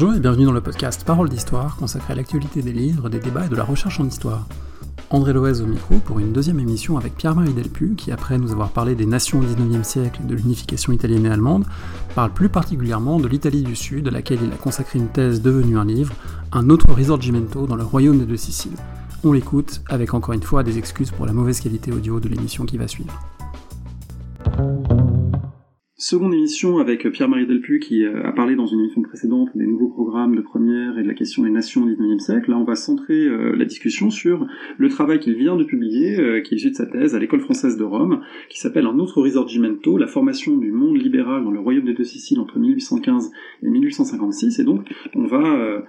Bonjour et bienvenue dans le podcast Parole d'Histoire consacré à l'actualité des livres, des débats et de la recherche en histoire. André Loez au micro pour une deuxième émission avec Pierre-Marie Delpu qui, après nous avoir parlé des nations au XIXe siècle et de l'unification italienne et allemande, parle plus particulièrement de l'Italie du Sud, à laquelle il a consacré une thèse devenue un livre, Un autre Risorgimento dans le royaume des deux Siciles. On l'écoute avec encore une fois des excuses pour la mauvaise qualité audio de l'émission qui va suivre. Seconde émission avec Pierre-Marie Delpu qui euh, a parlé dans une émission précédente des nouveaux programmes de première et de la question des nations au XIXe siècle. Là, on va centrer euh, la discussion sur le travail qu'il vient de publier, euh, qui est issu de sa thèse à l'école française de Rome, qui s'appelle Un autre risorgimento, la formation du monde libéral dans le royaume des deux Siciles entre 1815 et 1856. Et donc, on va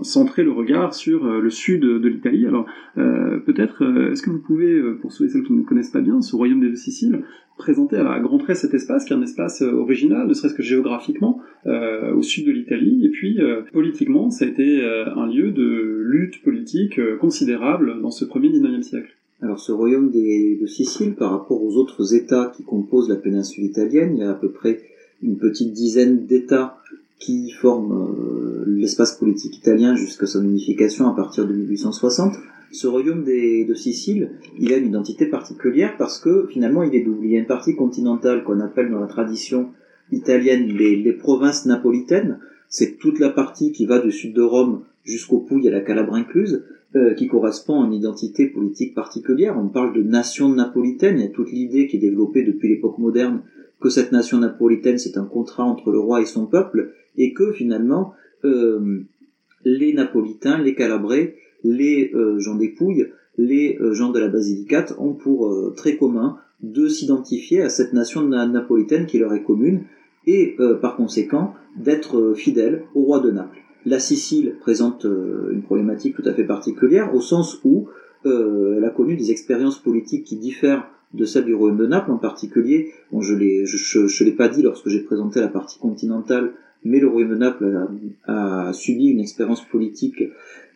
centrer le regard sur le sud de l'Italie. Alors, peut-être, est-ce que vous pouvez, pour ceux et celles qui ne connaissent pas bien, ce royaume des deux Siciles, présenter à grand trait cet espace, qui est un espace euh, original, ne serait-ce que géographiquement, euh, au sud de l'Italie, et puis euh, politiquement, ça a été un lieu de lutte politique considérable dans ce premier 19e siècle. Alors ce royaume de Sicile, par rapport aux autres États qui composent la péninsule italienne, il y a à peu près une petite dizaine d'États qui forment l'espace politique italien jusqu'à son unification à partir de 1860 ce royaume de Sicile, il a une identité particulière parce que finalement il est double. Il y a une partie continentale qu'on appelle dans la tradition italienne les, provinces napolitaines. C'est toute la partie qui va du sud de Rome jusqu'au Pouille à la Calabre incluse, euh, qui correspond à une identité politique particulière. On parle de nation napolitaine. Il y a toute l'idée qui est développée depuis l'époque moderne que cette nation napolitaine c'est un contrat entre le roi et son peuple et que finalement euh, les Napolitains, les Calabrais, les euh, gens des Pouilles, les euh, gens de la Basilicate ont pour euh, très commun de s'identifier à cette nation napolitaine qui leur est commune et par conséquent d'être fidèles au roi de Naples. La Sicile présente une problématique tout à fait particulière au sens où elle a connu des expériences politiques qui diffèrent de celles du royaume de Naples en particulier. Bon, je l'ai, je, l'ai pas dit lorsque j'ai présenté la partie continentale, mais le royaume de Naples a subi une expérience politique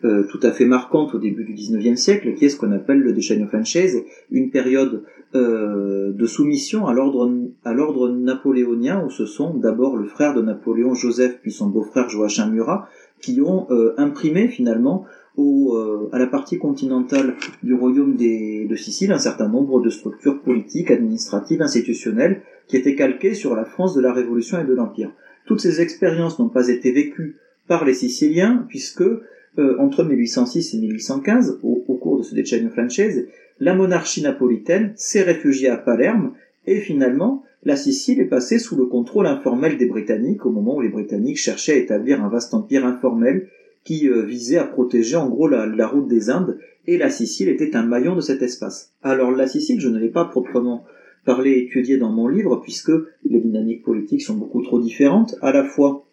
euh, tout à fait marquante au début du XIXe siècle, qui est ce qu'on appelle le Decennio Francese, une période euh, de soumission à l'ordre napoléonien, où ce sont d'abord le frère de Napoléon, Joseph, puis son beau-frère Joachim Murat, qui ont euh, imprimé finalement au, à la partie continentale du royaume des, de Sicile un certain nombre de structures politiques, administratives, institutionnelles, qui étaient calquées sur la France de la Révolution et de l'Empire. Toutes ces expériences n'ont pas été vécues par les Siciliens, puisque euh, entre 1806 et 1815, au, cours de ce Decennio Francese, la monarchie napolitaine s'est réfugiée à Palerme et finalement la Sicile est passée sous le contrôle informel des Britanniques au moment où les Britanniques cherchaient à établir un vaste empire informel qui euh, visait à protéger en gros la, la, route des Indes et la Sicile était un maillon de cet espace. Alors la Sicile, je ne l'ai pas proprement parlé étudié dans mon livre puisque les dynamiques politiques sont beaucoup trop différentes. À la fois,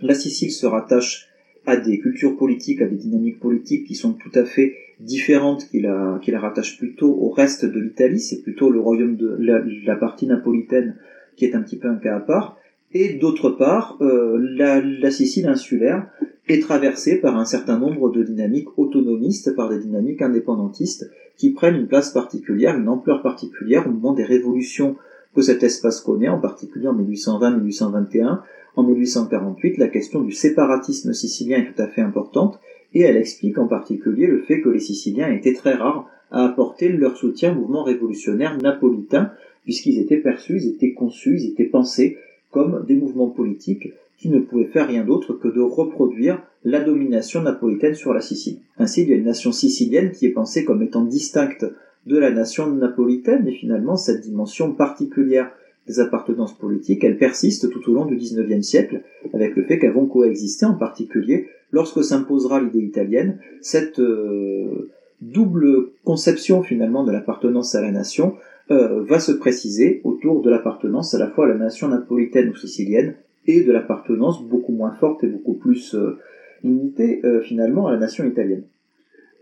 la Sicile se rattache à des cultures politiques, à des dynamiques politiques qui sont tout à fait différentes, qui la, rattachent plutôt au reste de l'Italie, c'est plutôt le royaume de la, partie napolitaine qui est un petit peu un cas à part, et d'autre part, euh, la, Sicile insulaire est traversée par un certain nombre de dynamiques autonomistes, par des dynamiques indépendantistes, qui prennent une place particulière, une ampleur particulière au moment des révolutions que cet espace connaît, en particulier en 1820-1821, en 1848, la question du séparatisme sicilien est tout à fait importante, et elle explique en particulier le fait que les Siciliens étaient très rares à apporter leur soutien au mouvement révolutionnaire napolitain, puisqu'ils étaient perçus, ils étaient conçus, ils étaient pensés comme des mouvements politiques qui ne pouvaient faire rien d'autre que de reproduire la domination napolitaine sur la Sicile. Ainsi, il y a une nation sicilienne qui est pensée comme étant distincte de la nation napolitaine, et finalement, cette dimension particulière des appartenances politiques, elles persistent tout au long du XIXe siècle, avec le fait qu'elles vont coexister, en particulier lorsque s'imposera l'idée italienne, cette euh, double conception finalement de l'appartenance à la nation euh, va se préciser autour de l'appartenance à la fois à la nation napolitaine ou sicilienne et de l'appartenance beaucoup moins forte et beaucoup plus euh, limitée finalement à la nation italienne.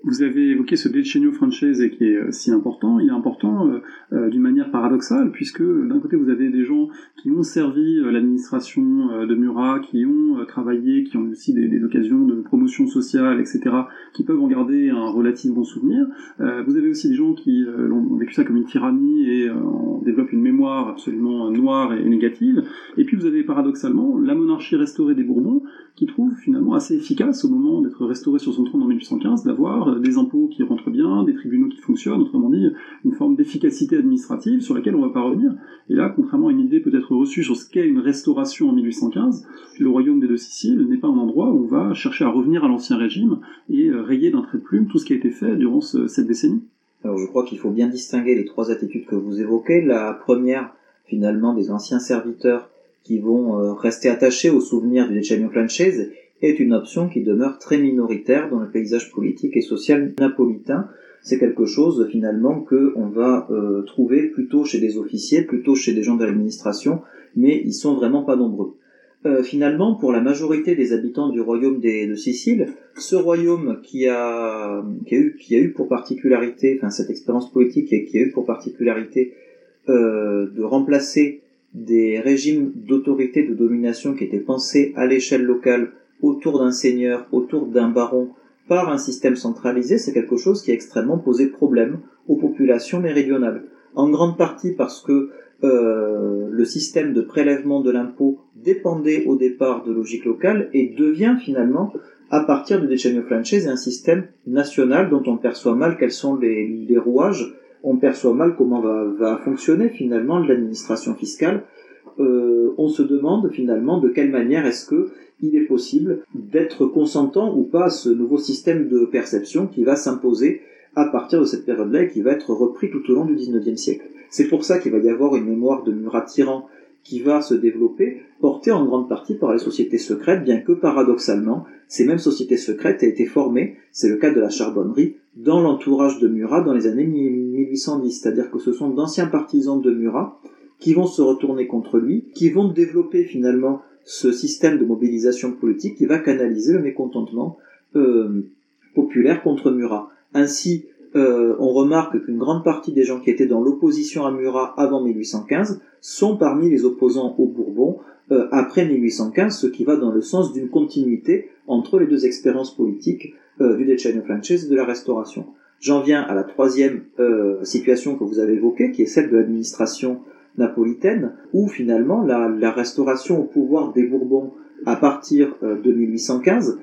Vous avez évoqué ce Decennio Francese qui est euh, si important. Il est important euh, euh, d'une manière paradoxale, puisque d'un côté vous avez des gens qui ont servi l'administration de Murat, qui ont travaillé, qui ont aussi des, occasions de promotion sociale, etc., qui peuvent en garder un relatif bon souvenir. vous avez aussi des gens qui ont vécu ça comme une tyrannie et en développent une mémoire absolument noire et négative. Et puis vous avez paradoxalement la monarchie restaurée des Bourbons, qui trouve finalement assez efficace au moment d'être restauré sur son trône en 1815, d'avoir des impôts qui rentrent bien, des tribunaux qui fonctionnent, autrement dit, une forme d'efficacité administrative sur laquelle on ne va pas revenir. Et là, contrairement à une idée peut-être reçue sur ce qu'est une restauration en 1815, le royaume des deux Siciles n'est pas un endroit où on va chercher à revenir à l'ancien régime et euh, rayer d'un trait de plume tout ce qui a été fait durant cette décennie. Alors je crois qu'il faut bien distinguer les trois attitudes que vous évoquez. La première, finalement, des anciens serviteurs qui vont euh, rester attachés au souvenir du Decennio Francese est une option qui demeure très minoritaire dans le paysage politique et social napolitain. C'est quelque chose finalement que on va euh, trouver plutôt chez des officiers, plutôt chez des gens de l'administration, mais ils sont vraiment pas nombreux. Euh, finalement, pour la majorité des habitants du royaume de Sicile, ce royaume qui a, qui a, eu, qui a eu pour particularité, enfin cette expérience politique qui a eu pour particularité euh, de remplacer des régimes d'autorité de domination qui étaient pensés à l'échelle locale autour d'un seigneur, autour d'un baron, par un système centralisé, c'est quelque chose qui a extrêmement posé problème aux populations méridionales. En grande partie parce que euh, le système de prélèvement de l'impôt dépendait au départ de logique locale et devient finalement, à partir de Decennio Francese, un système national dont on perçoit mal quels sont les rouages on perçoit mal comment va, fonctionner finalement l'administration fiscale. Euh, on se demande finalement de quelle manière est-ce que il est possible d'être consentant ou pas à ce nouveau système de perception qui va s'imposer à partir de cette période-là et qui va être repris tout au long du XIXe siècle. C'est pour ça qu'il va y avoir une mémoire de Murat tyran qui va se développer, portée en grande partie par les sociétés secrètes, bien que paradoxalement, ces mêmes sociétés secrètes aient été formées, c'est le cas de la charbonnerie, dans l'entourage de Murat dans les années 1810, c'est-à-dire que ce sont d'anciens partisans de Murat qui vont se retourner contre lui, qui vont développer finalement ce système de mobilisation politique qui va canaliser le mécontentement euh, populaire contre Murat. Ainsi, euh, on remarque qu'une grande partie des gens qui étaient dans l'opposition à Murat avant 1815 sont parmi les opposants aux Bourbons euh, après 1815, ce qui va dans le sens d'une continuité entre les deux expériences politiques euh, du Decennio Francese et de la Restauration. J'en viens à la troisième situation que vous avez évoquée, qui est celle de l'administration napolitaine, où finalement la, restauration au pouvoir des Bourbons à partir de 1815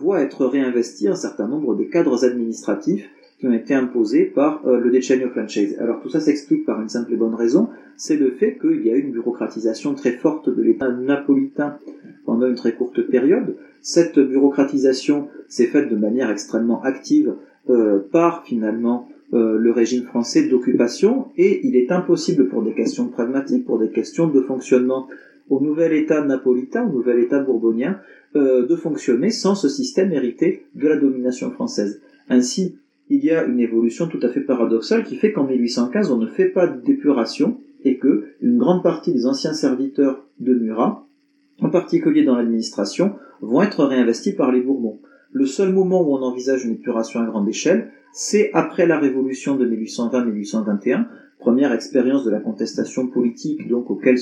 voit être réinvesti un certain nombre des cadres administratifs qui ont été imposés par euh, le Decennio Francese. Alors tout ça s'explique par une simple et bonne raison, c'est le fait qu'il y a eu une bureaucratisation très forte de l'État napolitain pendant une très courte période. Cette bureaucratisation s'est faite de manière extrêmement active euh, par finalement euh, le régime français d'occupation et il est impossible pour des questions pragmatiques, pour des questions de fonctionnement au nouvel État napolitain, au nouvel État bourbonien, de fonctionner sans ce système hérité de la domination française. Ainsi, il y a une évolution tout à fait paradoxale qui fait qu'en 1815, on ne fait pas d'épuration et que une grande partie des anciens serviteurs de Murat, en particulier dans l'administration, vont être réinvestis par les Bourbons. Le seul moment où on envisage une épuration à grande échelle, c'est après la révolution de 1820-1821, première expérience de la contestation politique donc auquel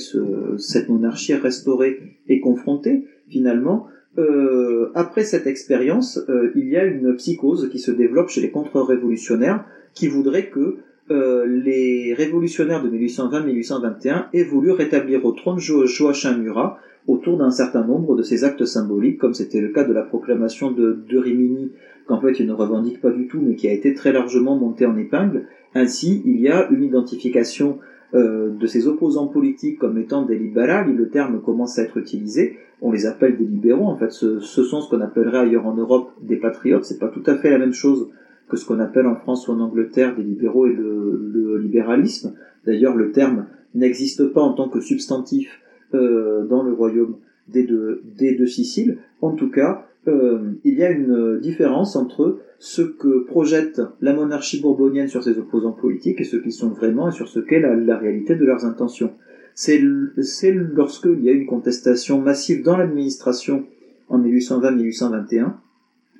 cette monarchie restaurée est confrontée. Finalement, euh, après cette expérience, euh, il y a une psychose qui se développe chez les contre-révolutionnaires qui voudraient que euh, les révolutionnaires de 1820-1821 aient voulu rétablir au trône Joachim Murat autour d'un certain nombre de ces actes symboliques, comme c'était le cas de la proclamation de, Rimini, qu'en fait il ne revendique pas du tout, mais qui a été très largement monté en épingle. Ainsi, il y a une identification euh, de ces opposants politiques comme étant des libéraux, le terme commence à être utilisé, on les appelle des libéraux, en fait ce, sont ce qu'on appellerait ailleurs en Europe des patriotes, c'est pas tout à fait la même chose que ce qu'on appelle en France ou en Angleterre des libéraux et le, libéralisme. D'ailleurs le terme n'existe pas en tant que substantif euh, dans le royaume des deux, des deux Siciles. En tout cas, euh, il y a une différence entre ce que projette la monarchie bourbonienne sur ses opposants politiques et ce qu'ils sont vraiment et sur ce qu'est la, réalité de leurs intentions. C'est lorsqu'il y a une contestation massive dans l'administration en 1820-1821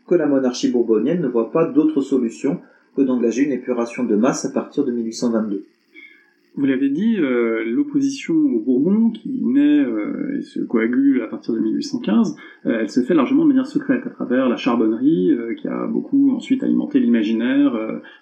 que la monarchie bourbonienne ne voit pas d'autre solution que d'engager une épuration de masse à partir de 1822. Vous l'avez dit, euh, l'opposition au Bourbon, qui naît euh, et se coagule à partir de 1815, euh, elle se fait largement de manière secrète, à travers la charbonnerie, qui a beaucoup ensuite alimenté l'imaginaire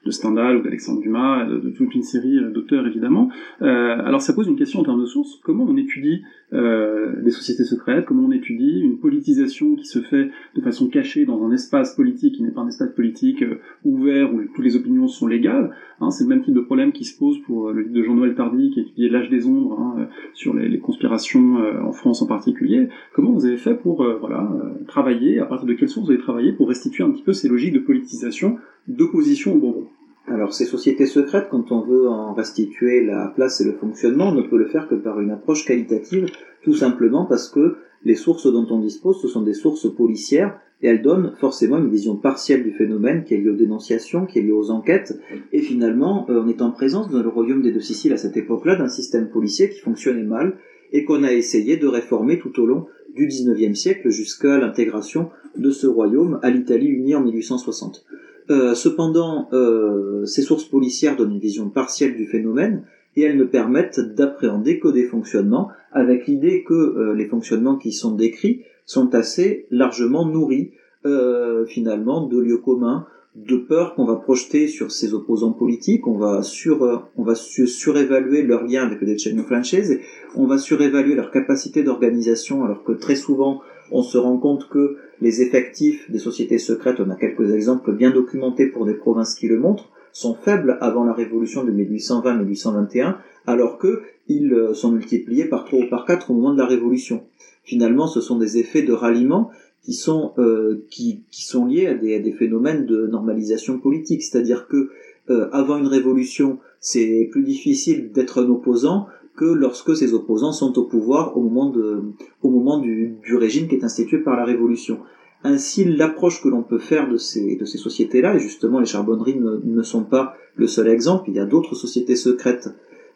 de Stendhal ou d'Alexandre Dumas, de, de, toute une série d'auteurs évidemment. alors ça pose une question en termes de sources, comment on étudie les sociétés secrètes, comment on étudie une politisation qui se fait de façon cachée dans un espace politique qui n'est pas un espace politique ouvert où toutes les opinions sont légales, hein, c'est le même type de problème qui se pose pour le livre de Jean Tardy qui étudiait l'âge des ombres hein, euh, sur les, conspirations euh, en France en particulier. Comment vous avez fait pour euh, voilà travailler À partir de quelles sources vous avez travaillé pour restituer un petit peu ces logiques de politisation, d'opposition au Bourbon alors ces sociétés secrètes, quand on veut en restituer la place et le fonctionnement, on ne peut le faire que par une approche qualitative, tout simplement parce que les sources dont on dispose, ce sont des sources policières et elle donne forcément une vision partielle du phénomène qui est liée aux dénonciations, qui est liée aux enquêtes, et finalement euh, on est en présence dans le royaume des deux Siciles à cette époque-là d'un système policier qui fonctionnait mal et qu'on a essayé de réformer tout au long du XIXe siècle jusqu'à l'intégration de ce royaume à l'Italie unie en 1860. Euh, cependant, euh, ces sources policières donnent une vision partielle du phénomène et elles ne permettent d'appréhender que des fonctionnements avec l'idée que euh, les fonctionnements qui sont décrits sont assez largement nourris euh, finalement de lieux communs, de peurs qu'on va projeter sur ces opposants politiques, on va sur euh, on va surévaluer leur lien avec le Decennio Francese, on va surévaluer leur capacité d'organisation alors que très souvent on se rend compte que les effectifs des sociétés secrètes, on a quelques exemples bien documentés pour des provinces qui le montrent, sont faibles avant la révolution de 1820-1821, alors que ils euh, sont multipliés par 3 ou par 4 au moment de la révolution finalement, ce sont des effets de ralliement qui sont euh, qui, qui, sont liés à des, à des, phénomènes de normalisation politique, c'est-à-dire que euh, avant une révolution, c'est plus difficile d'être un opposant que lorsque ces opposants sont au pouvoir au moment de au moment du, du régime qui est institué par la révolution. Ainsi, l'approche que l'on peut faire de ces, de ces sociétés-là, et justement les charbonneries ne, ne, sont pas le seul exemple, il y a d'autres sociétés secrètes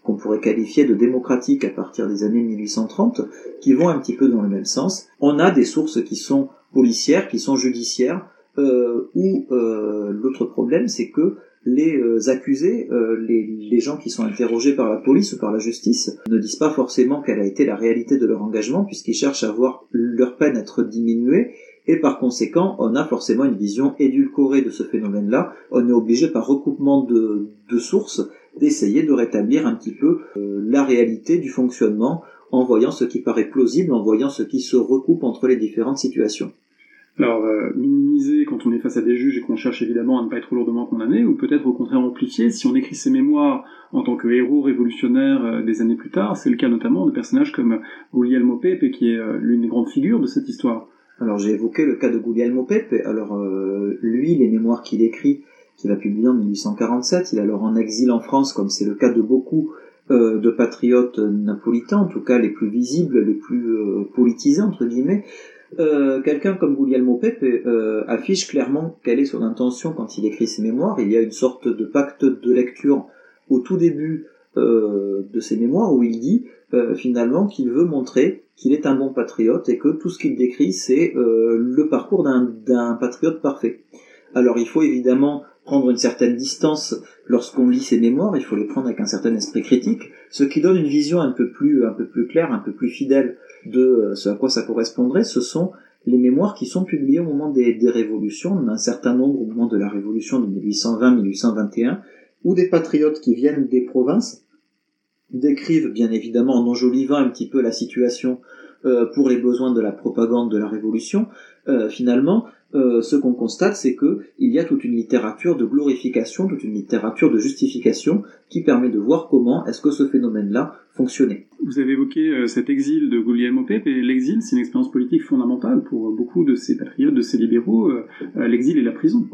qu'on pourrait qualifier de démocratiques à partir des années 1830, qui vont un petit peu dans le même sens. On a des sources qui sont policières, qui sont judiciaires, euh, où euh, l'autre problème, c'est que les euh, accusés, euh, les, les, gens qui sont interrogés par la police ou par la justice, ne disent pas forcément quelle a été la réalité de leur engagement, puisqu'ils cherchent à voir leur peine être diminuée, et par conséquent, on a forcément une vision édulcorée de ce phénomène-là. On est obligé par recoupement de, de sources d'essayer de rétablir un petit peu euh, la réalité du fonctionnement en voyant ce qui paraît plausible, en voyant ce qui se recoupe entre les différentes situations. Alors, euh, minimiser quand on est face à des juges et qu'on cherche évidemment à ne pas être lourdement condamné, ou peut-être au contraire amplifier si on écrit ses mémoires en tant que héros révolutionnaire euh, des années plus tard. C'est le cas notamment de personnages comme Guglielmo Pepe, qui est l'une des grandes figures de cette histoire. Alors j'ai évoqué le cas de Guglielmo Pepe. Alors lui, les mémoires qu'il écrit qu'il a publié en 1847. Il est alors en exil en France, comme c'est le cas de beaucoup euh, de patriotes napolitains, en tout cas les plus visibles, les plus euh, politisés, entre guillemets. Euh, quelqu'un comme Guglielmo Pepe affiche clairement quelle est son intention quand il écrit ses mémoires. Il y a une sorte de pacte de lecture au tout début de ses mémoires où il dit finalement qu'il veut montrer qu'il est un bon patriote et que tout ce qu'il décrit c'est le parcours d'un patriote parfait. Alors il faut évidemment prendre une certaine distance lorsqu'on lit ses mémoires, il faut les prendre avec un certain esprit critique, ce qui donne une vision un peu plus, un peu plus claire, un peu plus fidèle de euh, ce à quoi ça correspondrait, ce sont les mémoires qui sont publiées au moment des, des révolutions, un certain nombre au moment de la révolution de 1820-1821, où des patriotes qui viennent des provinces décrivent bien évidemment en enjolivant un petit peu la situation euh, pour les besoins de la propagande de la révolution, euh, finalement, euh, ce qu'on constate, c'est que il y a toute une littérature de glorification, toute une littérature de justification qui permet de voir comment est-ce que ce phénomène-là fonctionnait. Vous avez évoqué cet exil de Guglielmo Pepe, et l'exil, c'est une expérience politique fondamentale pour beaucoup de ces patriotes, de ces libéraux, l'exil et la prison.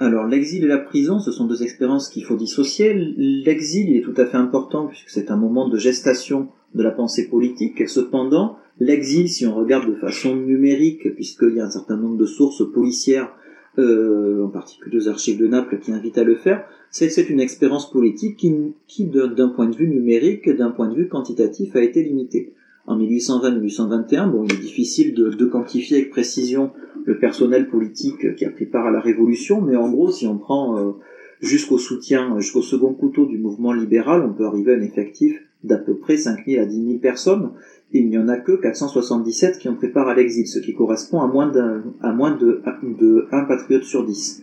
Alors l'exil et la prison, ce sont deux expériences qu'il faut dissocier. L'exil est tout à fait important puisque c'est un moment de gestation de la pensée politique. Cependant, L'exil, si on regarde de façon numérique, puisqu'il y a un certain nombre de sources policières, euh, en particulier aux archives de Naples, qui invitent à le faire, c'est une expérience politique qui, qui d'un point de vue numérique, d'un point de vue quantitatif, a été limitée. En 1820-1821. Bon, il est difficile de, de, quantifier avec précision le personnel politique qui a pris part à la Révolution, mais en gros, si on prend euh, jusqu'au soutien, jusqu'au second couteau du mouvement libéral, on peut arriver à un effectif d'à peu près 5 000 à 10 000 personnes, il n'y en a que 477 qui ont pris à l'exil, ce qui correspond à moins d'un, à moins de, de 1 patriote sur 10.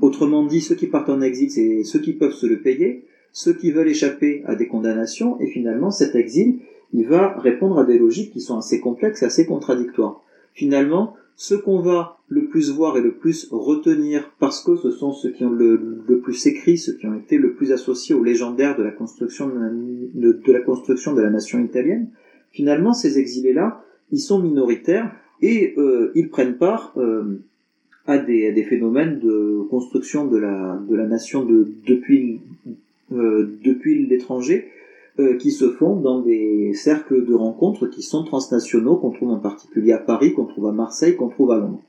Autrement dit, ceux qui partent en exil, c'est ceux qui peuvent se le payer, ceux qui veulent échapper à des condamnations, et finalement cet exil, il va répondre à des logiques qui sont assez complexes et assez contradictoires. Finalement, ceux qu'on va le plus voir et le plus retenir parce que ce sont ceux qui ont le, plus écrit, ceux qui ont été le plus associés au légendaire de la construction de la, nation italienne, finalement ces exilés-là, ils sont minoritaires et euh, ils prennent part euh, à, des, phénomènes de construction de la, nation euh, depuis l'étranger euh, qui se font dans des cercles de rencontres qui sont transnationaux, qu'on trouve en particulier à Paris, qu'on trouve à Marseille, qu'on trouve à Londres.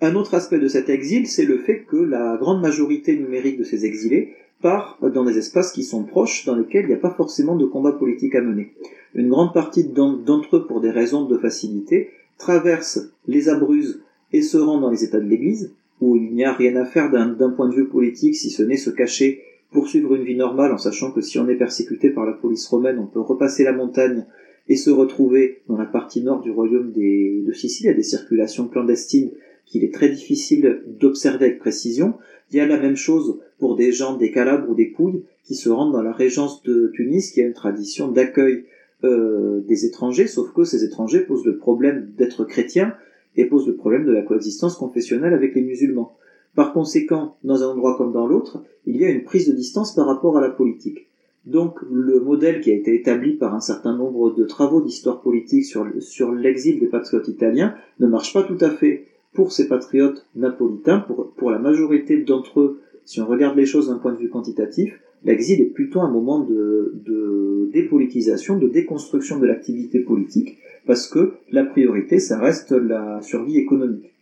Un autre aspect de cet exil, c'est le fait que la grande majorité numérique de ces exilés part dans des espaces qui sont proches, dans lesquels il n'y a pas forcément de combat politique à mener. Une grande partie d'entre eux, pour des raisons de facilité, traversent les Abruzes et se rendent dans les États de l'Église, où il n'y a rien à faire d'un point de vue politique, si ce n'est se cacher poursuivre une vie normale en sachant que si on est persécuté par la police romaine, on peut repasser la montagne et se retrouver dans la partie nord du royaume de Sicile. Il y a des circulations clandestines qu'il est très difficile d'observer avec précision. Il y a la même chose pour des gens des Calabres ou des Pouilles qui se rendent dans la régence de Tunis, qui a une tradition d'accueil euh, des étrangers, sauf que ces étrangers posent le problème d'être chrétiens et posent le problème de la coexistence confessionnelle avec les musulmans. Par conséquent, dans un endroit comme dans l'autre, il y a une prise de distance par rapport à la politique. Donc le modèle qui a été établi par un certain nombre de travaux d'histoire politique sur, l'exil des patriotes italiens ne marche pas tout à fait pour ces patriotes napolitains, pour, pour la majorité d'entre eux, si on regarde les choses d'un point de vue quantitatif, l'exil est plutôt un moment de, de dépolitisation, de déconstruction de l'activité politique, parce que la priorité, ça reste la survie économique.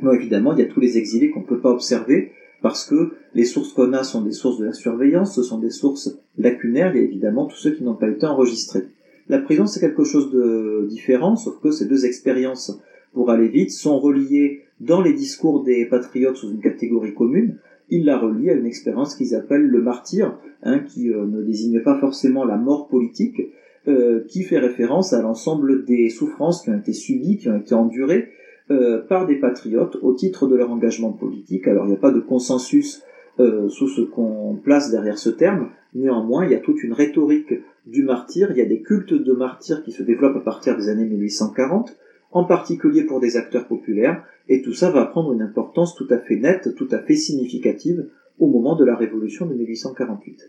Bon, évidemment, il y a tous les exilés qu'on ne peut pas observer parce que les sources qu'on a sont des sources de la surveillance, ce sont des sources lacunaires, a évidemment tous ceux qui n'ont pas été enregistrés. La prison, c'est quelque chose de différent, sauf que ces deux expériences, pour aller vite, sont reliées dans les discours des patriotes sous une catégorie commune. Ils la relient à une expérience qu'ils appellent le martyr, hein, qui euh, ne désigne pas forcément la mort politique, euh, qui fait référence à l'ensemble des souffrances qui ont été subies, qui ont été endurées, euh, par des patriotes au titre de leur engagement politique. Alors il n'y a pas de consensus euh, sous ce qu'on place derrière ce terme, néanmoins il y a toute une rhétorique du martyr, il y a des cultes de martyrs qui se développent à partir des années 1840, en particulier pour des acteurs populaires, et tout ça va prendre une importance tout à fait nette, tout à fait significative au moment de la révolution de 1848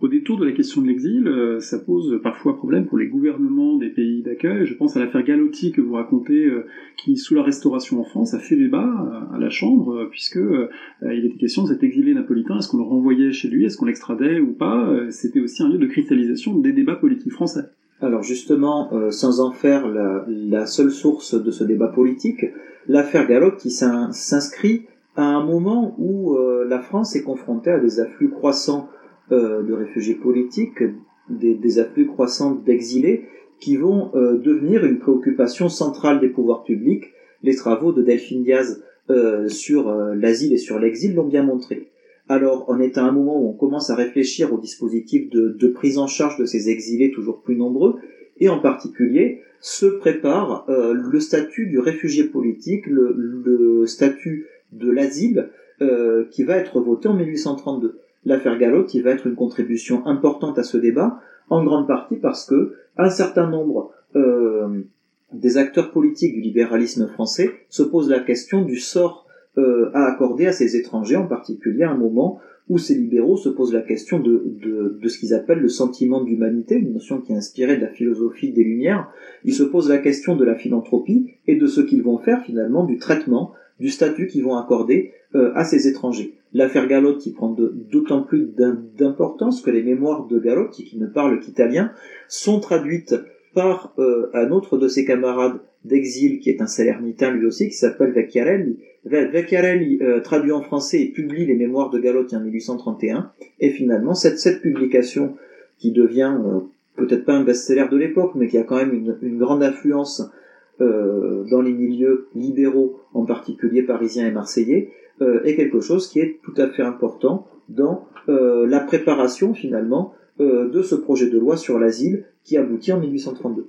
au détour de la question de l'exil, euh, ça pose parfois problème pour les gouvernements des pays d'accueil. Je pense à l'affaire Galotti que vous racontez, euh, qui, sous la Restauration en France, a fait débat à la Chambre, puisque euh, il était question de cet exilé napolitain. Est-ce qu'on le renvoyait chez lui? Est-ce qu'on l'extradait ou pas? C'était aussi un lieu de cristallisation des débats politiques français. Alors justement, sans en faire la, la, seule source de ce débat politique, l'affaire Galotti s'inscrit à un moment où la France est confrontée à des afflux croissants euh, de réfugiés politiques, des, des afflux croissants d'exilés, qui vont euh, devenir une préoccupation centrale des pouvoirs publics. Les travaux de Delphine Diaz euh, sur l'asile et sur l'exil l'ont bien montré. Alors, on est à un moment où on commence à réfléchir au dispositif de, de, prise en charge de ces exilés toujours plus nombreux, et en particulier se prépare le statut du réfugié politique, le, le statut de l'asile, qui va être voté en 1832 l'affaire Gallo qui va être une contribution importante à ce débat, en grande partie parce que un certain nombre euh, des acteurs politiques du libéralisme français se posent la question du sort euh, à accorder à ces étrangers, en particulier à un moment où ces libéraux se posent la question de, de, ce qu'ils appellent le sentiment d'humanité, une notion qui est inspirée de la philosophie des Lumières. Ils se posent la question de la philanthropie et de ce qu'ils vont faire finalement du traitement, du statut qu'ils vont accorder euh, à ces étrangers. L'affaire Galotti prend d'autant plus d'importance que les mémoires de Galotti, qui ne parlent qu'italien, sont traduites par euh, un autre de ses camarades d'exil, qui est un salernitain lui aussi, qui s'appelle Vecchiarelli. Vecchiarelli euh, traduit en français et publie les mémoires de Galotti en 1831, et finalement cette, publication, qui devient peut-être pas un best-seller de l'époque, mais qui a quand même une, grande influence euh, dans les milieux libéraux, en particulier parisiens et marseillais, euh, est quelque chose qui est tout à fait important dans euh, la préparation finalement euh, de ce projet de loi sur l'asile qui aboutit en 1832.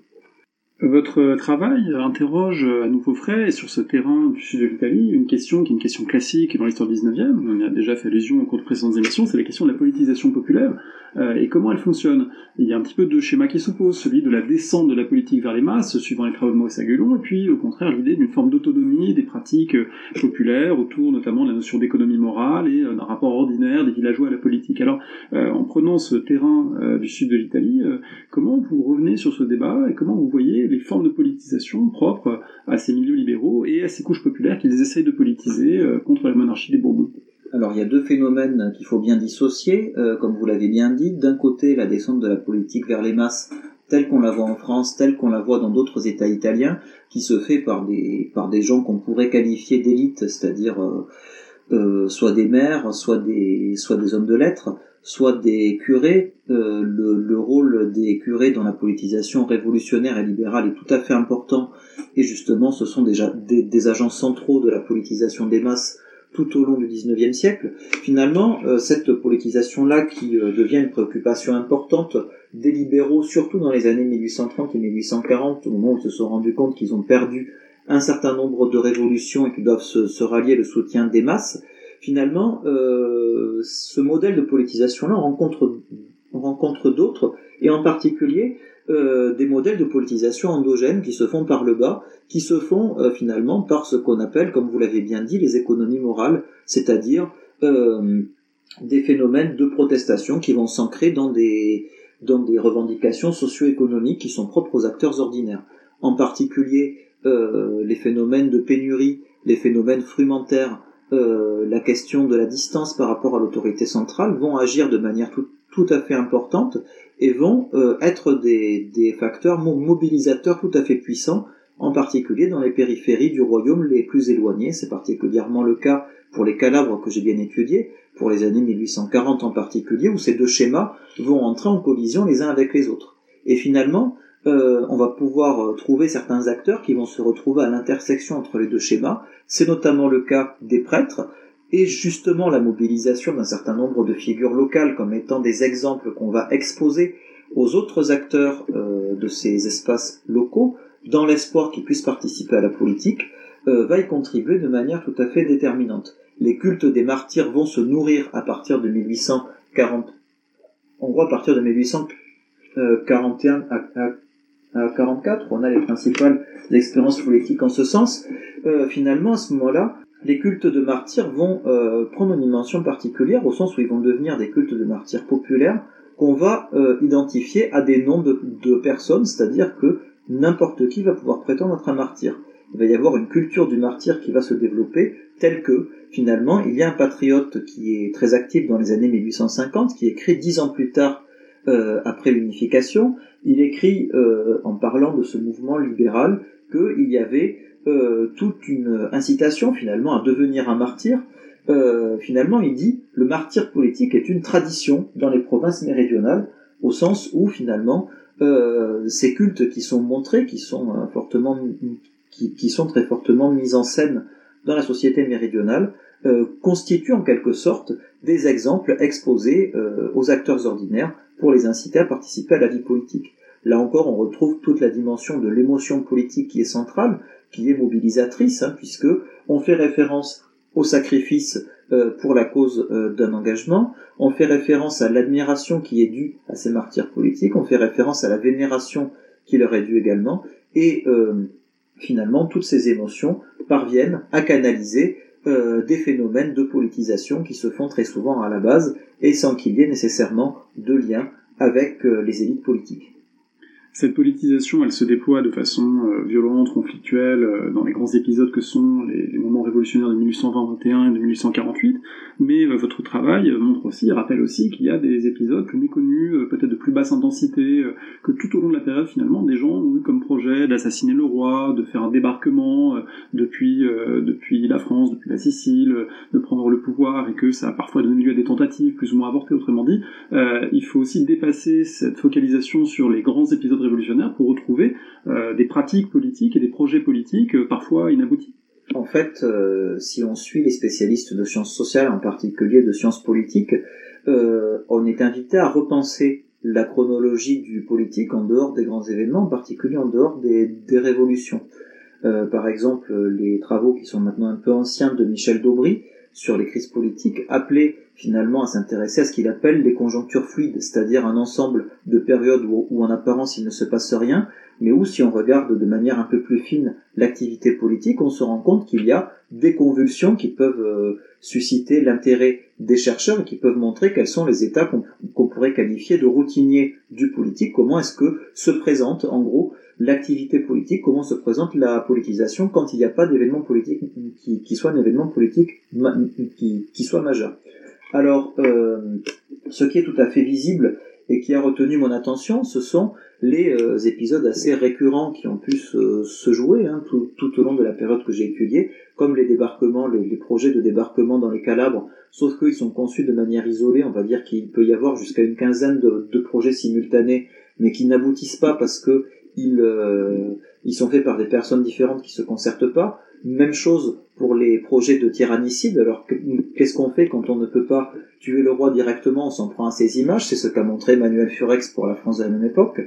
Votre travail interroge à nouveau frais sur ce terrain du sud de l'Italie une question qui est une question classique dans l'histoire du 19e, on a déjà fait allusion au cours de précédentes émissions, c'est la question de la politisation populaire euh, et comment elle fonctionne? Il y a un petit peu deux schémas qui s'opposent, celui de la descente de la politique vers les masses, suivant les travaux de Maurice Agulon, et puis au contraire l'idée d'une forme d'autonomie des pratiques euh, populaires autour notamment de la notion d'économie morale et euh, d'un rapport ordinaire des villageois à la politique. Alors, en prenant ce terrain du sud de l'Italie, comment vous revenez sur ce débat et comment vous voyez les formes de politisation propres à ces milieux libéraux et à ces couches populaires qu'ils essayent de politiser contre la monarchie des Bourbons? Alors il y a deux phénomènes qu'il faut bien dissocier, euh, comme vous l'avez bien dit. D'un côté, la descente de la politique vers les masses, telle qu'on la voit en France, telle qu'on la voit dans d'autres États italiens, qui se fait par des, par des gens qu'on pourrait qualifier d'élite, c'est-à-dire euh, euh, soit des maires, soit des, soit des hommes de lettres, soit des curés. Le, rôle des curés dans la politisation révolutionnaire et libérale est tout à fait important, et justement ce sont déjà des agents centraux de la politisation des masses tout au long du XIXe siècle, finalement, euh, cette politisation-là qui euh, devient une préoccupation importante des libéraux, surtout dans les années 1830 et 1840, au moment où ils se sont rendus compte qu'ils ont perdu un certain nombre de révolutions et qu'ils doivent se, rallier le soutien des masses, finalement, euh, ce modèle de politisation-là rencontre, rencontre d'autres, et en particulier euh, des modèles de politisation endogènes qui se font par le bas, qui se font euh, finalement par ce qu'on appelle, comme vous l'avez bien dit, les économies morales, c'est-à-dire euh, des phénomènes de protestation qui vont s'ancrer dans des, dans des revendications socio-économiques qui sont propres aux acteurs ordinaires. En particulier, les phénomènes de pénurie, les phénomènes frumentaires, la question de la distance par rapport à l'autorité centrale vont agir de manière tout, tout à fait importante et vont euh, être des, des, facteurs mobilisateurs tout à fait puissants, en particulier dans les périphéries du royaume les plus éloignées. C'est particulièrement le cas pour les Calabres que j'ai bien étudiés, pour les années 1840 en particulier, où ces deux schémas vont entrer en collision les uns avec les autres. Et finalement, euh, on va pouvoir euh, trouver certains acteurs qui vont se retrouver à l'intersection entre les deux schémas. C'est notamment le cas des prêtres, et justement la mobilisation d'un certain nombre de figures locales comme étant des exemples qu'on va exposer aux autres acteurs euh, de ces espaces locaux, dans l'espoir qu'ils puissent participer à la politique, euh, va y contribuer de manière tout à fait déterminante. Les cultes des martyrs vont se nourrir à partir de 1840, en gros à partir de 1841 à, à, à 44, on a les principales expériences politiques en ce sens. Euh, finalement, à ce moment-là, les cultes de martyrs vont euh, prendre une dimension particulière au sens où ils vont devenir des cultes de martyrs populaires qu'on va euh, identifier à des noms de, personnes, c'est-à-dire que n'importe qui va pouvoir prétendre être un martyr. Il va y avoir une culture du martyr qui va se développer, telle que, finalement, il y a un patriote qui est très actif dans les années 1850, qui écrit dix ans plus tard, euh, après l'unification, il écrit, en parlant de ce mouvement libéral, qu'il y avait euh, toute une incitation finalement à devenir un martyr. Euh, finalement, il dit le martyr politique est une tradition dans les provinces méridionales, au sens où finalement euh, ces cultes qui sont montrés, qui sont fortement, qui, sont très fortement mis en scène dans la société méridionale, constituent en quelque sorte des exemples exposés aux acteurs ordinaires pour les inciter à participer à la vie politique. Là encore, on retrouve toute la dimension de l'émotion politique qui est centrale, qui est mobilisatrice, hein, puisque on fait référence au sacrifice euh, pour la cause euh, d'un engagement, on fait référence à l'admiration qui est due à ces martyrs politiques, on fait référence à la vénération qui leur est due également, et euh, finalement toutes ces émotions parviennent à canaliser des phénomènes de politisation qui se font très souvent à la base et sans qu'il y ait nécessairement de lien avec les élites politiques. Cette politisation, elle se déploie de façon euh, violente, conflictuelle, euh, dans les grands épisodes que sont les, moments révolutionnaires de 1820-21 et de 1848, mais euh, votre travail montre aussi, rappelle aussi qu'il y a des épisodes plus méconnus, peut-être de plus basse intensité, que tout au long de la période, finalement, des gens ont eu comme projet d'assassiner le roi, de faire un débarquement depuis, depuis la France, depuis la Sicile, de prendre le pouvoir, et que ça a parfois donné lieu à des tentatives plus ou moins avortées, autrement dit. il faut aussi dépasser cette focalisation sur les grands épisodes pour retrouver euh, des pratiques politiques et des projets politiques euh, parfois inaboutis. En fait, euh, si on suit les spécialistes de sciences sociales, en particulier de sciences politiques, on est invité à repenser la chronologie du politique en dehors des grands événements, en particulier en dehors des, des révolutions. par exemple, les travaux qui sont maintenant un peu anciens de Michel Daubry sur les crises politiques appelaient finalement à s'intéresser à ce qu'il appelle les conjonctures fluides, c'est-à-dire un ensemble de périodes où, en apparence il ne se passe rien, mais où si on regarde de manière un peu plus fine l'activité politique, on se rend compte qu'il y a des convulsions qui peuvent euh, susciter l'intérêt des chercheurs et qui peuvent montrer quels sont les états qu'on pourrait qualifier de routiniers du politique, comment est-ce que se présente en gros l'activité politique, comment se présente la politisation quand il n'y a pas d'événement politique qui, qui, soit un événement politique qui, qui soit majeur. Alors, euh, ce qui est tout à fait visible et qui a retenu mon attention, ce sont les euh, épisodes assez récurrents qui ont pu se, jouer hein, tout, au long de la période que j'ai étudiée, comme les débarquements, les, projets de débarquement dans les Calabres, sauf qu'ils sont conçus de manière isolée, on va dire qu'il peut y avoir jusqu'à une quinzaine de, projets simultanés, mais qui n'aboutissent pas parce que ils, euh, ils sont faits par des personnes différentes qui se concertent pas. Même chose pour les projets de tyrannicide. Alors qu'est-ce qu'on fait quand on ne peut pas tuer le roi directement On s'en prend à ces images? C'est ce qu'a montré Manuel Furex pour la France de la même époque.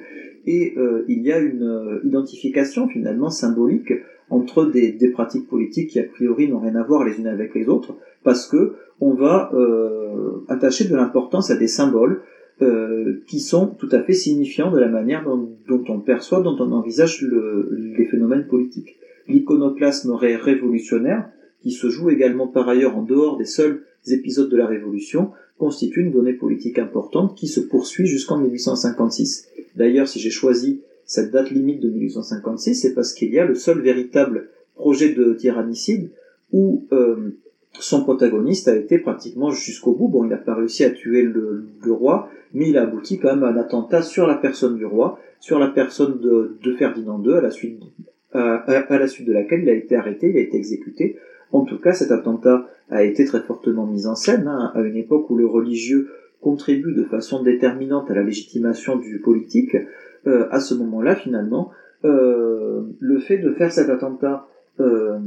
Et euh, il y a une euh, identification finalement symbolique entre des, des, pratiques politiques qui a priori n'ont rien à voir les unes avec les autres, parce que on va euh, attacher de l'importance à des symboles euh, qui sont tout à fait signifiants de la manière dont, on perçoit, dont on envisage le, les phénomènes politiques l'iconoclasme révolutionnaire, qui se joue également par ailleurs en dehors des seuls épisodes de la Révolution, constitue une donnée politique importante qui se poursuit jusqu'en 1856. D'ailleurs, si j'ai choisi cette date limite de 1856, c'est parce qu'il y a le seul véritable projet de tyrannicide où euh, son protagoniste a été pratiquement jusqu'au bout. Bon, il n'a pas réussi à tuer le, roi, mais il a abouti quand même à un attentat sur la personne du roi, sur la personne de, de Ferdinand II, à la suite euh, à, la suite de laquelle il a été arrêté, il a été exécuté. En tout cas, cet attentat a été très fortement mis en scène, hein, à une époque où le religieux contribue de façon déterminante à la légitimation du politique. Euh, à ce moment-là, finalement, euh, le fait de faire cet attentat, euh,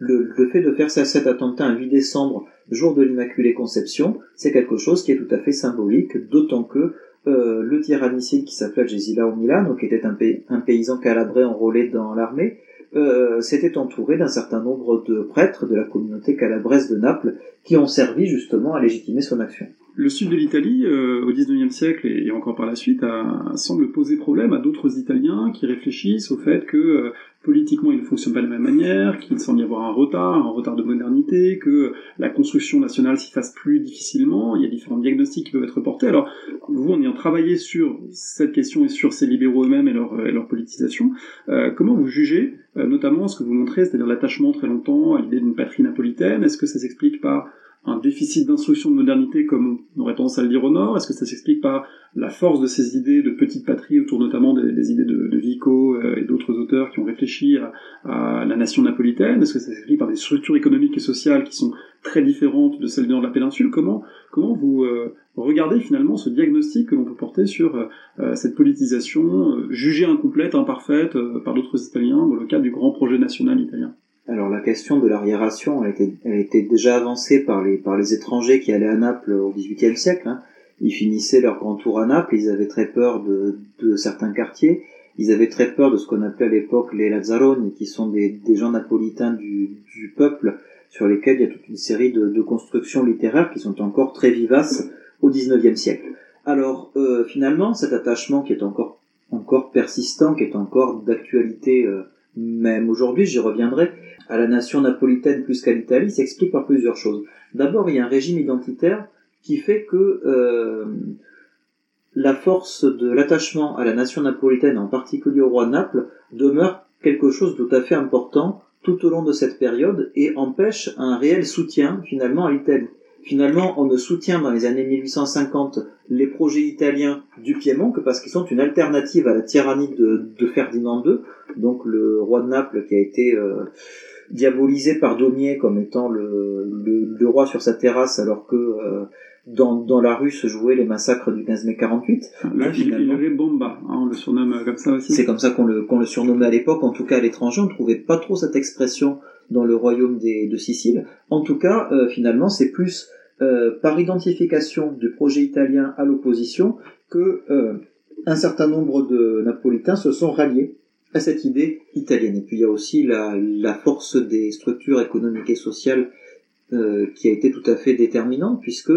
le, fait de faire cet attentat un 8 décembre, jour de l'Immaculée Conception, c'est quelque chose qui est tout à fait symbolique, d'autant que euh, le tyrannicide qui s'appelait Gesila Milano, qui était un, un, paysan calabrais enrôlé dans l'armée, euh, s'était entouré d'un certain nombre de prêtres de la communauté calabraise de Naples qui ont servi justement à légitimer son action. Le sud de l'Italie, euh, au XIXe siècle et, encore par la suite, a, semble poser problème à d'autres Italiens qui réfléchissent au fait que euh, politiquement, il ne fonctionne pas de la même manière, qu'il semble y avoir un retard, un retard de modernité, que la construction nationale s'y fasse plus difficilement, il y a différents diagnostics qui peuvent être portés. Alors, vous, en ayant travaillé sur cette question et sur ces libéraux eux-mêmes et leur, et leur politisation, euh, comment vous jugez euh, notamment ce que vous montrez, c'est-à-dire l'attachement très longtemps à l'idée d'une patrie napolitaine? Est-ce que ça s'explique par un déficit d'instruction de modernité comme on aurait tendance à le dire au Nord. Est-ce que ça s'explique par la force de ces idées de petite patrie autour notamment des, idées de, Vico euh, et d'autres auteurs qui ont réfléchi à, la nation napolitaine? Est-ce que ça s'explique par des structures économiques et sociales qui sont très différentes de celles du nord de la péninsule? Comment, comment vous euh, regardez finalement ce diagnostic que l'on peut porter sur euh, cette politisation jugée incomplète, imparfaite par d'autres Italiens dans le cadre du grand projet national italien? Alors la question de l'arriération, elle était, elle était déjà avancée par les, par les étrangers qui allaient à Naples au XVIIIe siècle. Hein. Ils finissaient leur grand tour à Naples, ils avaient très peur de, de certains quartiers, ils avaient très peur de ce qu'on appelait à l'époque les Lazzaroni, qui sont des, des gens napolitains du, du, peuple, sur lesquels il y a toute une série de, de constructions littéraires qui sont encore très vivaces au XIXe siècle. Alors euh, finalement, cet attachement qui est encore, encore persistant, qui est encore d'actualité euh, même aujourd'hui, j'y reviendrai, à la nation napolitaine plus qu'à l'Italie s'explique par plusieurs choses. D'abord, il y a un régime identitaire qui fait que euh, la force de l'attachement à la nation napolitaine, en particulier au roi de Naples, demeure quelque chose de tout à fait important tout au long de cette période et empêche un réel soutien finalement à l'Italie. Finalement, on ne soutient dans les années 1850 les projets italiens du Piémont que parce qu'ils sont une alternative à la tyrannie de, Ferdinand II, donc le roi de Naples qui a été euh, diabolisé par Daumier comme étant le, roi sur sa terrasse alors que euh, dans, dans la rue se jouaient les massacres du 15 mai 48. Là, il, Bomba, hein, on le surnomme comme ça aussi. C'est comme ça qu'on le, qu'on le surnommait à l'époque, en tout cas à l'étranger, on ne trouvait pas trop cette expression dans le royaume des, de Sicile. En tout cas, euh, finalement, c'est plus euh, par identification du projet italien à l'opposition que euh, un certain nombre de Napolitains se sont ralliés à cette idée italienne. Et puis il y a aussi la, la force des structures économiques et sociales qui a été tout à fait déterminante, puisque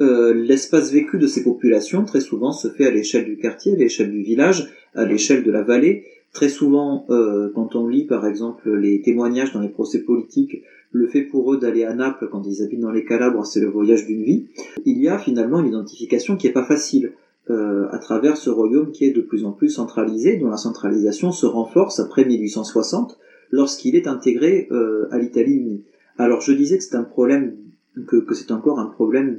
euh, l'espace vécu de ces populations très souvent se fait à l'échelle du quartier, à l'échelle du village, à l'échelle de la vallée. Très souvent, euh, quand on lit par exemple les témoignages dans les procès politiques, le fait pour eux d'aller à Naples quand ils habitent dans les Calabres, c'est le voyage d'une vie. Il y a finalement une identification qui est pas facile euh, à travers ce royaume qui est de plus en plus centralisé, dont la centralisation se renforce après 1860 lorsqu'il est intégré à l'Italie unie. Alors je disais que c'est un problème que, que c'est encore un problème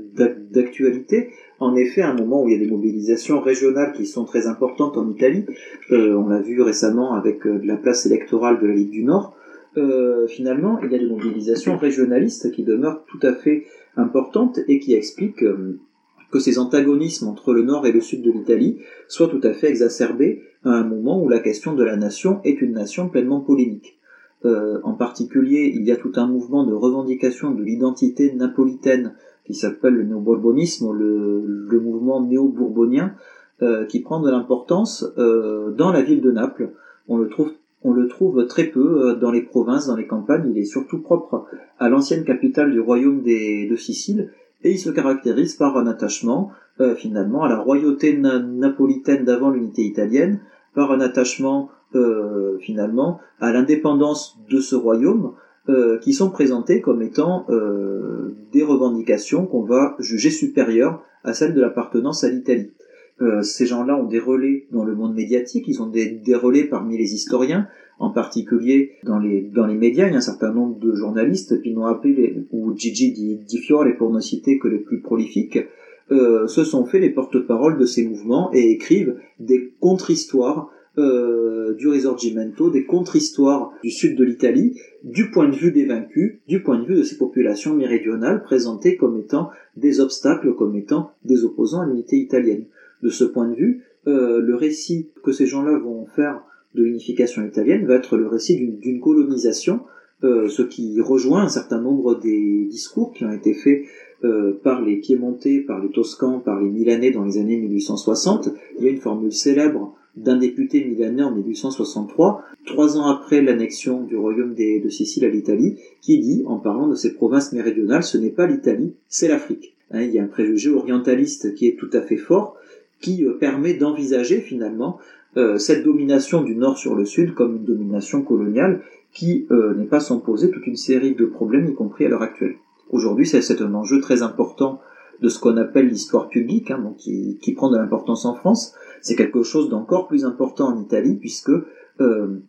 d'actualité. En effet, à un moment où il y a des mobilisations régionales qui sont très importantes en Italie, euh, on l'a vu récemment avec euh, la place électorale de la Ligue du Nord, euh, finalement, il y a des mobilisations régionalistes qui demeurent tout à fait importantes et qui expliquent euh, que ces antagonismes entre le nord et le sud de l'Italie soient tout à fait exacerbés à un moment où la question de la nation est une nation pleinement polémique. Euh, en particulier, il y a tout un mouvement de revendication de l'identité napolitaine qui s'appelle le néo-bourbonisme, le, le mouvement néo-bourbonien, euh, qui prend de l'importance euh, dans la ville de Naples. On le trouve on le trouve très peu dans les provinces, dans les campagnes. Il est surtout propre à l'ancienne capitale du royaume des, de Sicile et il se caractérise par un attachement finalement à la royauté napolitaine d'avant l'unité italienne, par un attachement euh, finalement à l'indépendance de ce royaume euh, qui sont présentés comme étant euh, des revendications qu'on va juger supérieures à celles de l'appartenance à l'Italie. ces gens-là ont des relais dans le monde médiatique, ils ont des, des, relais parmi les historiens, en particulier dans les, dans les médias, il y a un certain nombre de journalistes, Pino Appel ou Gigi Di, Di Fiore, pour ne citer que les plus prolifiques, euh, se sont fait les porte-parole de ces mouvements et écrivent des contre-histoires euh, du Risorgimento, des contre-histoires du sud de l'Italie, du point de vue des vaincus, du point de vue de ces populations méridionales présentées comme étant des obstacles, comme étant des opposants à l'unité italienne. De ce point de vue, euh, le récit que ces gens-là vont faire de l'unification italienne va être le récit d'une colonisation, euh, ce qui rejoint un certain nombre des discours qui ont été faits euh, par les Piémontais, par les Toscans, par les Milanais dans les années 1860. Il y a une formule célèbre d'un député milanais en 1863, trois ans après l'annexion du royaume de Sicile à l'Italie, qui dit, en parlant de ces provinces méridionales, ce n'est pas l'Italie, c'est l'Afrique. Hein, il y a un préjugé orientaliste qui est tout à fait fort, qui euh, permet d'envisager finalement euh, cette domination du nord sur le sud comme une domination coloniale qui n'est pas sans poser toute une série de problèmes, y compris à l'heure actuelle. Aujourd'hui, c'est un enjeu très important de ce qu'on appelle l'histoire publique, hein, qui, qui, prend de l'importance en France. C'est quelque chose d'encore plus important en Italie, puisque euh,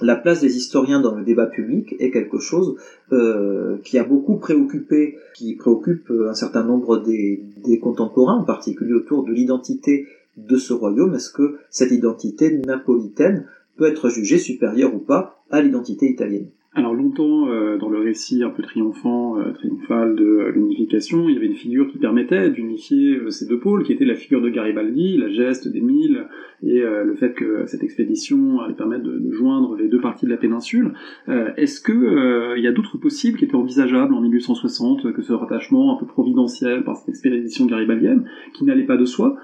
la place des historiens dans le débat public est quelque chose euh, qui a beaucoup préoccupé, qui préoccupe un certain nombre des, des contemporains, en particulier autour de l'identité de ce royaume. Est-ce que cette identité napolitaine peut être jugée supérieure ou pas à l'identité italienne? Alors longtemps, euh, dans le récit un peu triomphant, euh, triomphal de euh, l'unification, il y avait une figure qui permettait d'unifier ces deux pôles, qui était la figure de Garibaldi, la geste des mille, et le fait que cette expédition allait permettre de, joindre les deux parties de la péninsule. Est-ce que il y a d'autres possibles qui étaient envisageables en 1860 que ce rattachement un peu providentiel par cette expédition garibaldienne, qui n'allait pas de soi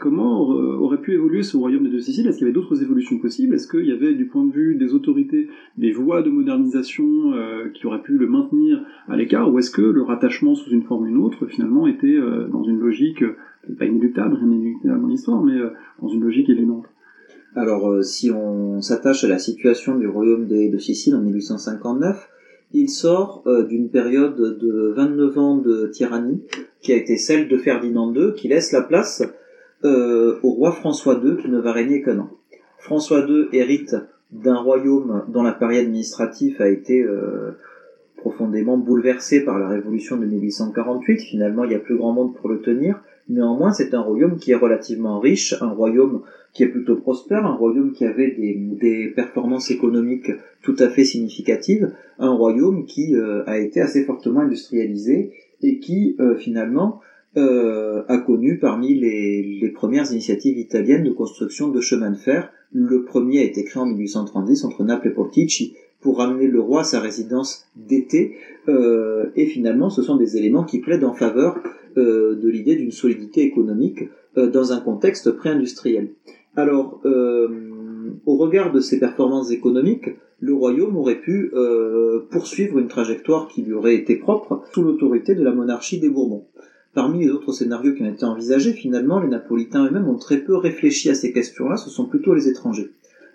Comment aurait pu évoluer ce royaume des deux Siciles? Est-ce qu'il y avait d'autres évolutions possibles? Est-ce qu'il y avait, du point de vue des autorités, des voies de modernisation euh, qui aurait pu le maintenir à l'écart, ou est-ce que le rattachement sous une forme ou une autre, finalement, était euh, dans une logique, euh, pas inéluctable, rien inéluctable dans l'histoire, mais dans une logique évidente Alors, si on s'attache à la situation du royaume de, Sicile en 1859, il sort d'une période de 29 ans de tyrannie, qui a été celle de Ferdinand II, qui laisse la place au roi François II qui ne va régner qu'un an. François II hérite d'un royaume dont l'appareil administratif a été profondément bouleversé par la révolution de 1848. Finalement, il y a plus grand monde pour le tenir. Néanmoins, c'est un royaume qui est relativement riche, un royaume qui est plutôt prospère, un royaume qui avait des, performances économiques tout à fait significatives, un royaume qui euh, a été assez fortement industrialisé et qui euh, finalement euh, a connu parmi les, premières initiatives italiennes de construction de chemins de fer. Le premier a été créé en 1830 entre Naples et Portici pour ramener le roi à sa résidence d'été. Euh, et finalement, ce sont des éléments qui plaident en faveur euh, de l'idée d'une solidité économique dans un contexte pré-industriel. Alors, au regard de ces performances économiques, le royaume aurait pu poursuivre une trajectoire qui lui aurait été propre sous l'autorité de la monarchie des Bourbons. Parmi les autres scénarios qui ont été envisagés, finalement, les Napolitains eux-mêmes ont très peu réfléchi à ces questions-là, ce sont plutôt les étrangers.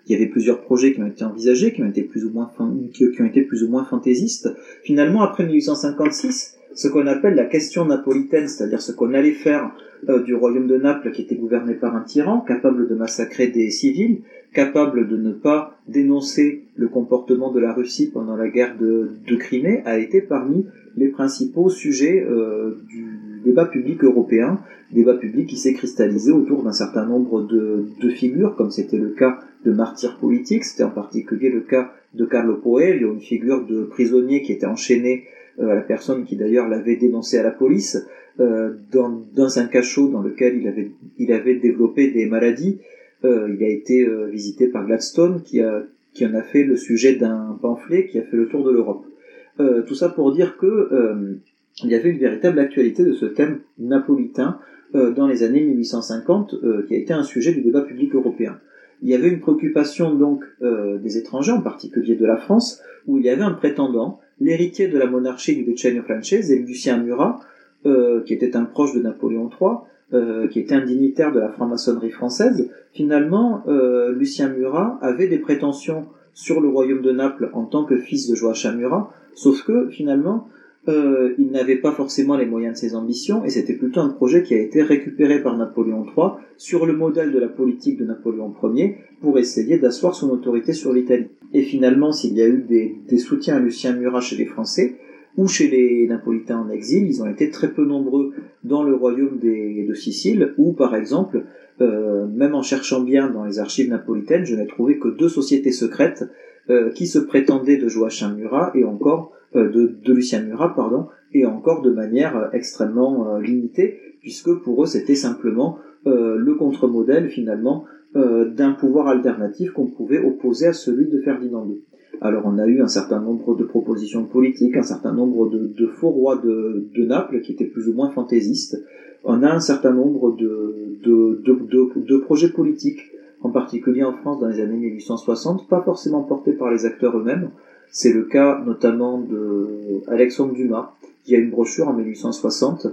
Il y avait plusieurs projets qui ont été envisagés, qui ont été plus ou moins, qui ont été plus ou moins fantaisistes. Finalement, après 1856, ce qu'on appelle la question napolitaine, c'est-à-dire ce qu'on allait faire euh, du royaume de Naples qui était gouverné par un tyran, capable de massacrer des civils, capable de ne pas dénoncer le comportement de la Russie pendant la guerre de, Crimée, a été parmi les principaux sujets euh, du débat public européen, débat public qui s'est cristallisé autour d'un certain nombre de, figures, comme c'était le cas de martyrs politiques, c'était en particulier le cas de Carlo Poelio, une figure de prisonnier qui était enchaîné euh, à la personne qui d'ailleurs l'avait dénoncé à la police, euh, dans, un cachot dans lequel il avait, il avait développé des maladies. Euh, il a été visité par Gladstone qui en a fait le sujet d'un pamphlet qui a fait le tour de l'Europe. tout ça pour dire que il y avait une véritable actualité de ce thème napolitain dans les années 1850 qui a été un sujet du débat public européen il y avait une préoccupation donc euh, des étrangers, en particulier de la France, où il y avait un prétendant, l'héritier de la monarchie du Decennio Francese, Lucien Murat, euh, qui était un proche de Napoléon III, euh, qui était un dignitaire de la franc-maçonnerie française. Finalement, Lucien Murat avait des prétentions sur le royaume de Naples en tant que fils de Joachim Murat, sauf que finalement, euh, il n'avait pas forcément les moyens de ses ambitions, et c'était plutôt un projet qui a été récupéré par Napoléon III sur le modèle de la politique de Napoléon Ier pour essayer d'asseoir son autorité sur l'Italie. Et finalement, s'il y a eu des, soutiens à Lucien Murat chez les Français, ou chez les Napolitains en exil, ils ont été très peu nombreux dans le royaume des, de Sicile, où par exemple, euh, même en cherchant bien dans les archives napolitaines, je n'ai trouvé que deux sociétés secrètes euh, qui se prétendaient de Joachim Murat et encore de, de, Lucien Murat, pardon, et encore de manière euh, extrêmement limitée, puisque pour eux c'était simplement le contre-modèle finalement d'un pouvoir alternatif qu'on pouvait opposer à celui de Ferdinand II. Alors on a eu un certain nombre de propositions politiques, un certain nombre de, faux rois de, de, Naples qui étaient plus ou moins fantaisistes. On a un certain nombre de, de projets politiques en particulier en France dans les années 1860, pas forcément portés par les acteurs eux-mêmes. C'est le cas notamment de Alexandre Dumas, qui a une brochure en 1860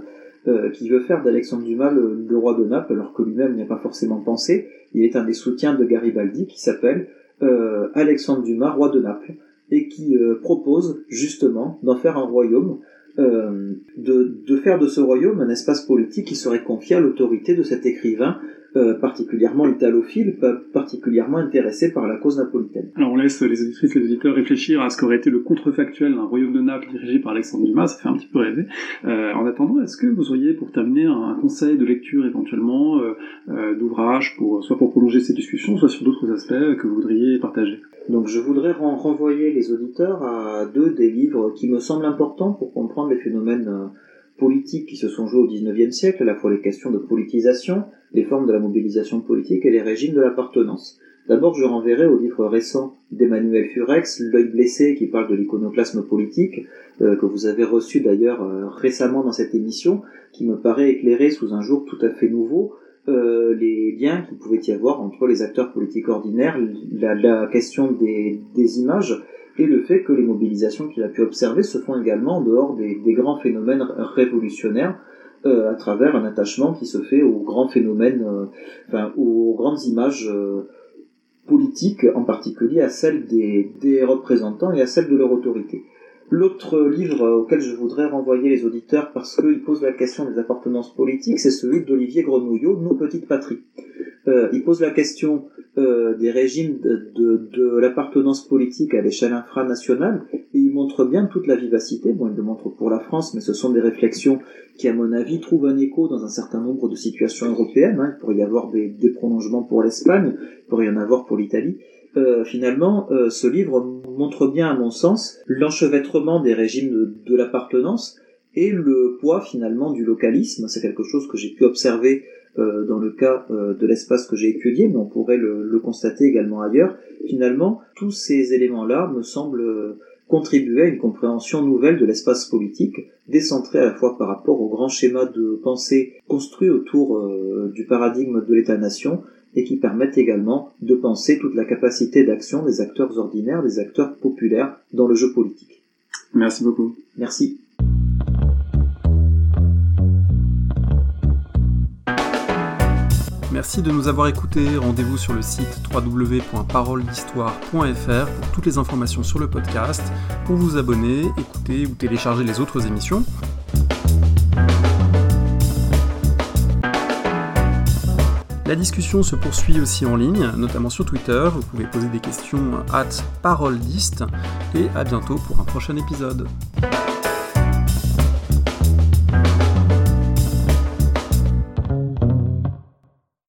euh, qui veut faire d'Alexandre Dumas le, roi de Naples, alors que lui-même n'y a pas forcément pensé. Il est un des soutiens de Garibaldi qui s'appelle euh, Alexandre Dumas, roi de Naples, et qui euh, propose justement d'en faire un royaume, de, de faire de ce royaume un espace politique qui serait confié à l'autorité de cet écrivain euh, particulièrement italophile, particulièrement intéressé par la cause napolitaine. Alors on laisse les auditrices et les auditeurs réfléchir à ce qu'aurait été le contrefactuel d'un royaume de Naples dirigé par Alexandre Dumas, ça fait un petit peu rêver. Euh, en attendant, est-ce que vous auriez pour terminer un conseil de lecture éventuellement euh, euh d'ouvrage pour soit pour prolonger ces discussions, soit sur d'autres aspects que vous voudriez partager? Donc je voudrais renvoyer les auditeurs à deux des livres qui me semblent importants pour comprendre les phénomènes politiques qui se sont joués au XIXe siècle, à la fois les questions de politisation, les formes de la mobilisation politique et les régimes de l'appartenance. D'abord, je renverrai au livre récent d'Emmanuel Furex, L'œil blessé, qui parle de l'iconoclasme politique, euh, que vous avez reçu d'ailleurs euh, récemment dans cette émission, qui me paraît éclairer sous un jour tout à fait nouveau euh, les liens qu'il pouvait y avoir entre les acteurs politiques ordinaires, la, question des, des images, et le fait que les mobilisations qu'il a pu observer se font également en dehors des, grands phénomènes révolutionnaires, euh, à travers un attachement qui se fait aux grands phénomènes, euh, enfin aux grandes images euh, politiques, en particulier à celles des, des, représentants et à celles de leur autorité. L'autre livre auquel je voudrais renvoyer les auditeurs parce qu'il pose la question des appartenances politiques, c'est celui d'Olivier Grenouillot, Nos petites patries. Euh, il pose la question euh, des régimes de, de, de l'appartenance politique à l'échelle infranationale et il montre bien toute la vivacité. Bon, il le montre pour la France, mais ce sont des réflexions qui, à mon avis, trouvent un écho dans un certain nombre de situations européennes. Hein. Il pourrait y avoir des, des prolongements pour l'Espagne, il pourrait y en avoir pour l'Italie. Euh, finalement, euh, ce livre montre bien, à mon sens, l'enchevêtrement des régimes de, l'appartenance et le poids finalement du localisme. C'est quelque chose que j'ai pu observer euh, dans le cas de l'espace que j'ai étudié, mais on pourrait le, le, constater également ailleurs. Finalement, tous ces éléments-là me semblent contribuer à une compréhension nouvelle de l'espace politique, décentré à la fois par rapport au grand schéma de pensée construit autour du paradigme de l'État-nation, et qui permettent également de penser toute la capacité d'action des acteurs ordinaires, des acteurs populaires dans le jeu politique. Merci beaucoup. Merci. Merci de nous avoir écoutés. Rendez-vous sur le site www.paroledhistoire.fr pour toutes les informations sur le podcast, pour vous abonner, écouter ou télécharger les autres émissions. La discussion se poursuit aussi en ligne, notamment sur Twitter. Vous pouvez poser des questions at paroledist et à bientôt pour un prochain épisode.